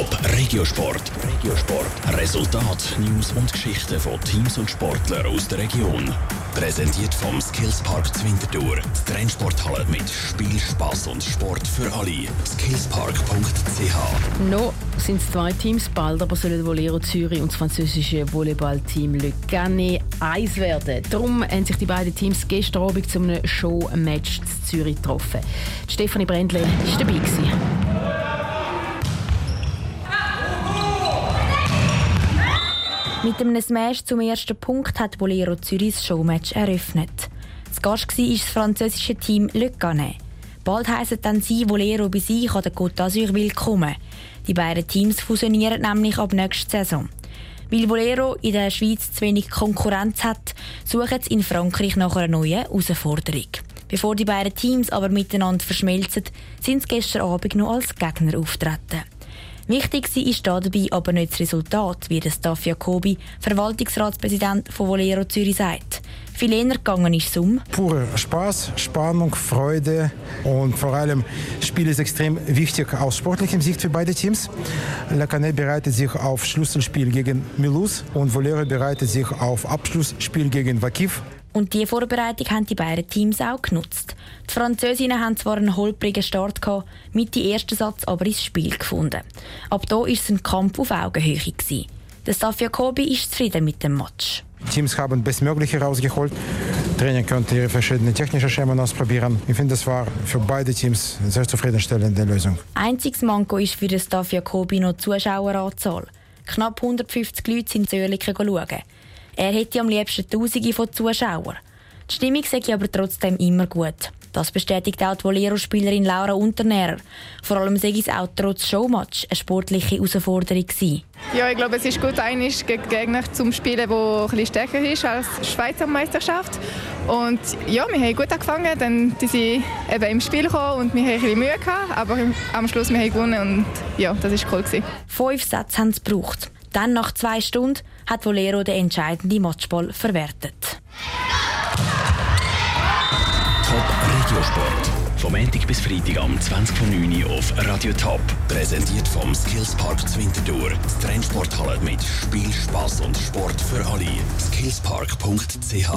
Top Regiosport. Regiosport. Resultat, News und Geschichten von Teams und Sportlern aus der Region. Präsentiert vom Skillspark Zwintertour. Die Trennsporthalle mit Spiel, Spaß und Sport für alle. Skillspark.ch. Noch sind es zwei Teams, bald aber sollen Volero Zürich und das französische Volleyballteam Le Gannet eins werden. Darum haben sich die beiden Teams gestern Abend zu einem Show-Match in Zürich getroffen. Stefanie Brändle war dabei. Gewesen. Mit einem Smash zum ersten Punkt hat Bolero Zürich das Showmatch eröffnet. Das Gast war das französische Team Le Canet. Bald heissen dann sie Bolero bei sich an der Côte d'Azur willkommen. Die beiden Teams fusionieren nämlich ab nächster Saison. Weil Bolero in der Schweiz zu wenig Konkurrenz hat, suchen sie in Frankreich nach einer neuen Herausforderung. Bevor die beiden Teams aber miteinander verschmelzen, sind sie gestern Abend noch als Gegner auftreten. Wichtig ist dabei aber nicht das Resultat, wie das Staff Jacobi, Verwaltungsratspräsident von Volero Zürich, sagt. Viel eher gegangen ist es um. Pure Spaß, Spannung, Freude und vor allem Spiel ist extrem wichtig aus sportlichem Sicht für beide Teams. Le Canet bereitet sich auf Schlüsselspiel gegen Milus und Volero bereitet sich auf Abschlussspiel gegen Vakiv. Und diese Vorbereitung haben die beiden Teams auch genutzt. Die Französinnen haben zwar einen holprigen Start gehabt, mit dem ersten Satz aber ins Spiel gefunden. Ab da war es ein Kampf auf Augenhöhe. Gewesen. Der Staff Jacobi ist zufrieden mit dem Match. Die Teams haben das Bestmögliche rausgeholt. Trainer konnte ihre verschiedenen technischen Schemen ausprobieren. Ich finde, das war für beide Teams eine sehr zufriedenstellende Lösung. Einziges Manko ist für den Staff Jacobi noch die Zuschaueranzahl. Knapp 150 Leute sind in Zürich schauen. Er hätte am liebsten Tausende von Zuschauern. Die Stimmung sei aber trotzdem immer gut. Das bestätigt auch die Volero-Spielerin Laura Unternährer. Vor allem sei es auch trotz Showmatch eine sportliche Herausforderung gewesen. Ja, ich glaube, es ist gut, einmal gegen Gegner zum Spielen, der etwas stärker ist als die Schweizer Meisterschaft. Und ja, wir haben gut angefangen, dann die sind eben im Spiel gekommen und wir haben ein bisschen Mühe gehabt, aber am Schluss wir haben gewonnen und ja, das war cool gewesen. Fünf Sätze haben sie gebraucht. Dann nach zwei Stunden hat Volero den entscheidenden Matchball verwertet. Top Regiosport. Vom Montag bis Freitag am 20.09 Uhr auf Radio Top. Präsentiert vom Skillspark Zwintertour. Die Trennsporthalle mit Spiel, Spaß und Sport für alle. Skillspark.ch